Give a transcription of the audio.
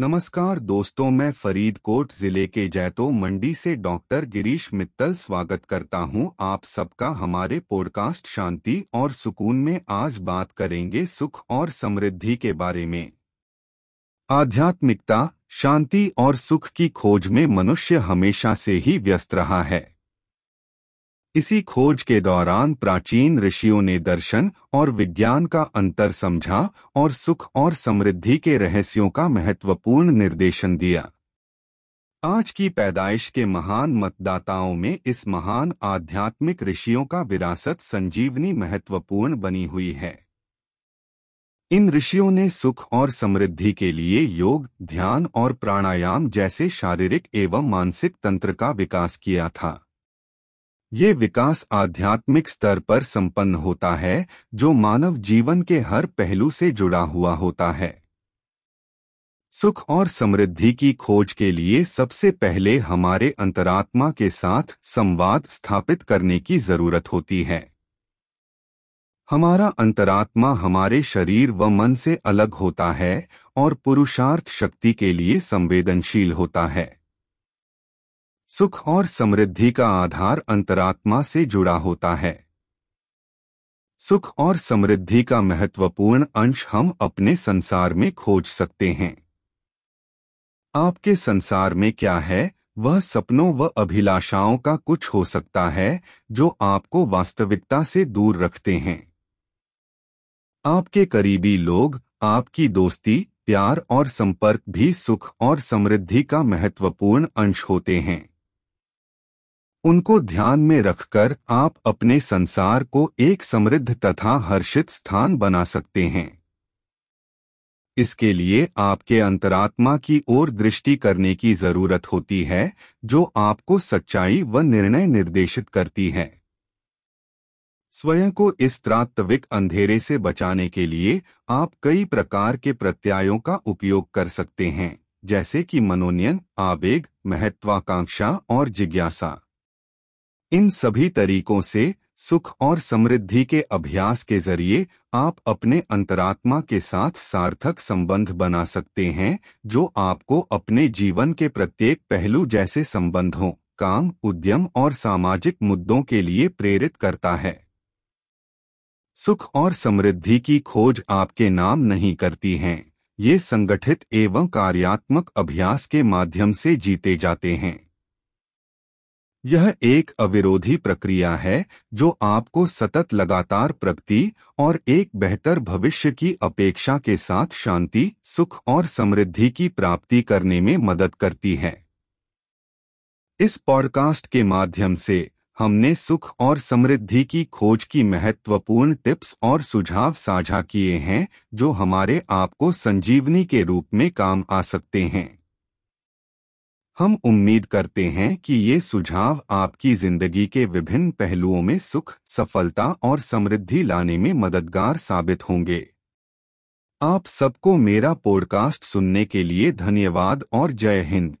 नमस्कार दोस्तों, मैं फरीदकोट ज़िले के जैतो मंडी से डॉक्टर गिरीश मित्तल स्वागत करता हूँ। आप सबका हमारे पॉडकास्ट शांति और सुकून में आज बात करेंगे सुख और समृद्धि के बारे में। आध्यात्मिकता, शांति और सुख की खोज में मनुष्य हमेशा से ही व्यस्त रहा है। इसी खोज के दौरान प्राचीन ऋषियों ने दर्शन और विज्ञान का अंतर समझा और सुख और समृद्धि के रहस्यों का महत्वपूर्ण निर्देशन दिया। आज की पैदाइश के महान मतदाताओं में इस महान आध्यात्मिक ऋषियों का विरासत संजीवनी महत्वपूर्ण बनी हुई है। इन ऋषियों ने सुख और समृद्धि के लिए योग, ध्यान और प्राणायाम जैसे शारीरिक एवं मानसिक तंत्र का विकास किया था। ये विकास आध्यात्मिक स्तर पर संपन्न होता है, जो मानव जीवन के हर पहलू से जुड़ा हुआ होता है। सुख और समृद्धि की खोज के लिए सबसे पहले हमारे अंतरात्मा के साथ संवाद स्थापित करने की ज़रूरत होती है। हमारा अंतरात्मा हमारे शरीर व मन से अलग होता है और पुरुषार्थ शक्ति के लिए संवेदनशील होता है। सुख और समृद्धि का आधार अंतरात्मा से जुड़ा होता है। सुख और समृद्धि का महत्वपूर्ण अंश हम अपने संसार में खोज सकते हैं। आपके संसार में क्या है? वह सपनों व अभिलाषाओं का कुछ हो सकता है, जो आपको वास्तविकता से दूर रखते हैं। आपके करीबी लोग, आपकी दोस्ती, प्यार और संपर्क भी सुख और समृद्धि का महत्वपूर्ण अंश होते हैं। उनको ध्यान में रखकर आप अपने संसार को एक समृद्ध तथा हर्षित स्थान बना सकते हैं। इसके लिए आपके अंतरात्मा की ओर दृष्टि करने की ज़रूरत होती है, जो आपको सच्चाई व निर्णय निर्देशित करती है। स्वयं को इस त्रात्विक अंधेरे से बचाने के लिए आप कई प्रकार के प्रत्यायों का उपयोग कर सकते हैं, जैसे कि मनोनयन, आवेग, महत्वाकांक्षा और जिज्ञासा। इन सभी तरीकों से सुख और समृद्धि के अभ्यास के ज़रिए आप अपने अंतरात्मा के साथ सार्थक संबंध बना सकते हैं, जो आपको अपने जीवन के प्रत्येक पहलू जैसे संबंधों, काम, उद्यम और सामाजिक मुद्दों के लिए प्रेरित करता है। सुख और समृद्धि की खोज आपके नाम नहीं करती हैं, ये संगठित एवं कार्यात्मक अभ्यास के माध्यम से जीते जाते हैं। यह एक अविरोधी प्रक्रिया है जो आपको सतत लगातार प्रगति और एक बेहतर भविष्य की अपेक्षा के साथ शांति, सुख और समृद्धि की प्राप्ति करने में मदद करती है। इस पॉडकास्ट के माध्यम से हमने सुख और समृद्धि की खोज की महत्वपूर्ण टिप्स और सुझाव साझा किए हैं जो हमारे आपको संजीवनी के रूप में काम आ सकते हैं। हम उम्मीद करते हैं कि ये सुझाव आपकी ज़िंदगी के विभिन्न पहलुओं में सुख, सफलता और समृद्धि लाने में मददगार साबित होंगे। आप सबको मेरा पॉडकास्ट सुनने के लिए धन्यवाद और जय हिंद।